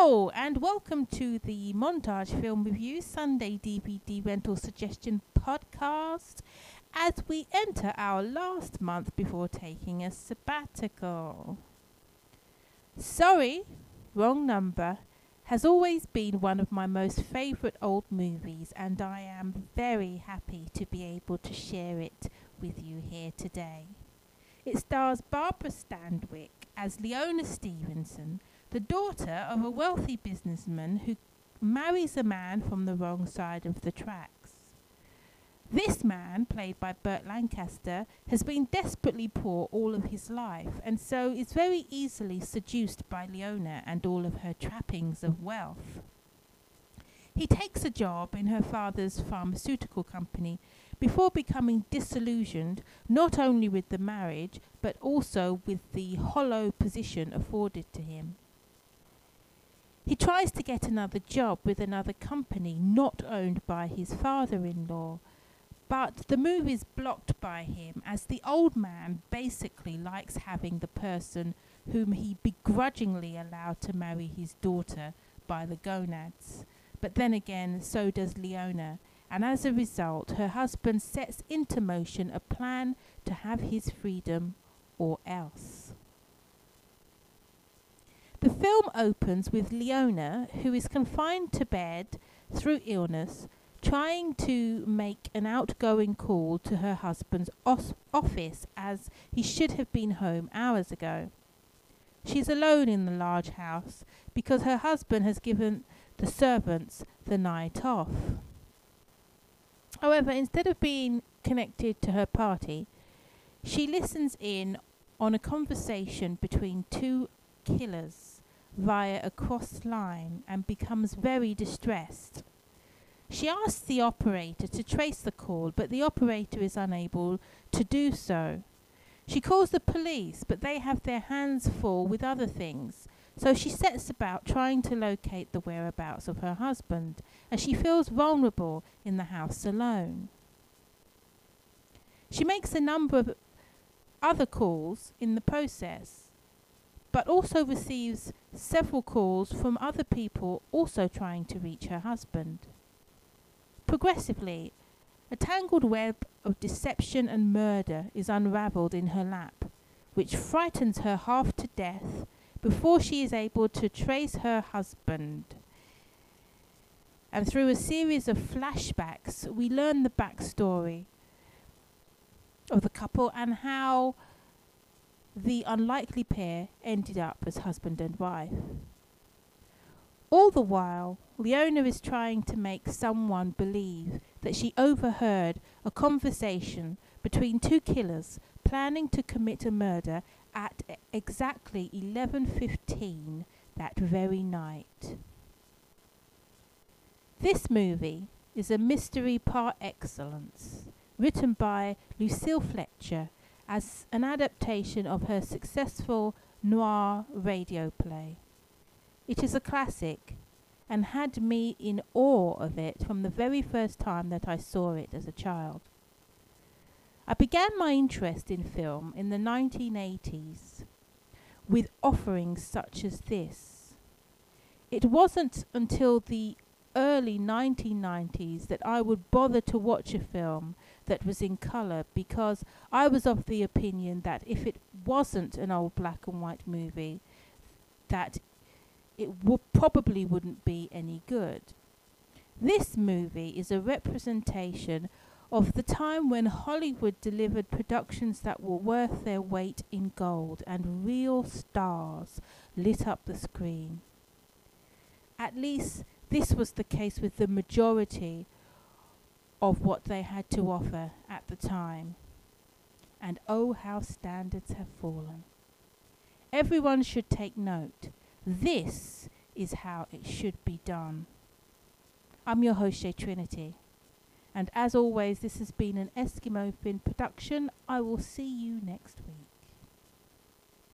Hello and welcome to the Montage Film Review Sunday DVD Rental Suggestion podcast as we enter our last month before taking a sabbatical. Sorry, wrong number has always been one of my most favourite old movies and I am very happy to be able to share it with you here today. It stars Barbara Stanwyck as Leona Stevenson the daughter of a wealthy businessman who marries a man from the wrong side of the tracks. This man, played by Burt Lancaster, has been desperately poor all of his life and so is very easily seduced by Leona and all of her trappings of wealth. He takes a job in her father's pharmaceutical company before becoming disillusioned not only with the marriage but also with the hollow position afforded to him. He tries to get another job with another company not owned by his father in law, but the move is blocked by him as the old man basically likes having the person whom he begrudgingly allowed to marry his daughter by the gonads. But then again, so does Leona, and as a result, her husband sets into motion a plan to have his freedom or else. The film opens with Leona, who is confined to bed through illness, trying to make an outgoing call to her husband's os- office as he should have been home hours ago. She's alone in the large house because her husband has given the servants the night off. However, instead of being connected to her party, she listens in on a conversation between two killers via a cross line and becomes very distressed. She asks the operator to trace the call, but the operator is unable to do so. She calls the police, but they have their hands full with other things, so she sets about trying to locate the whereabouts of her husband, as she feels vulnerable in the house alone. She makes a number of other calls in the process, but also receives several calls from other people also trying to reach her husband. Progressively, a tangled web of deception and murder is unravelled in her lap, which frightens her half to death before she is able to trace her husband. And through a series of flashbacks, we learn the backstory of the couple and how the unlikely pair ended up as husband and wife. All the while, Leona is trying to make someone believe that she overheard a conversation between two killers planning to commit a murder at exactly 11:15 that very night. This movie is a mystery par excellence, written by Lucille Fletcher as an adaptation of her successful noir radio play. It is a classic and had me in awe of it from the very first time that I saw it as a child. I began my interest in film in the 1980s with offerings such as this. It wasn't until the early 1990s that I would bother to watch a film that was in colour because I was of the opinion that if it wasn't an old black and white movie, that it w- probably wouldn't be any good. This movie is a representation of the time when Hollywood delivered productions that were worth their weight in gold and real stars lit up the screen. At least this was the case with the majority of what they had to offer at the time. And oh, how standards have fallen. Everyone should take note. This is how it should be done. I'm your host, Shay Trinity. And as always, this has been an Eskimo Fin production. I will see you next week.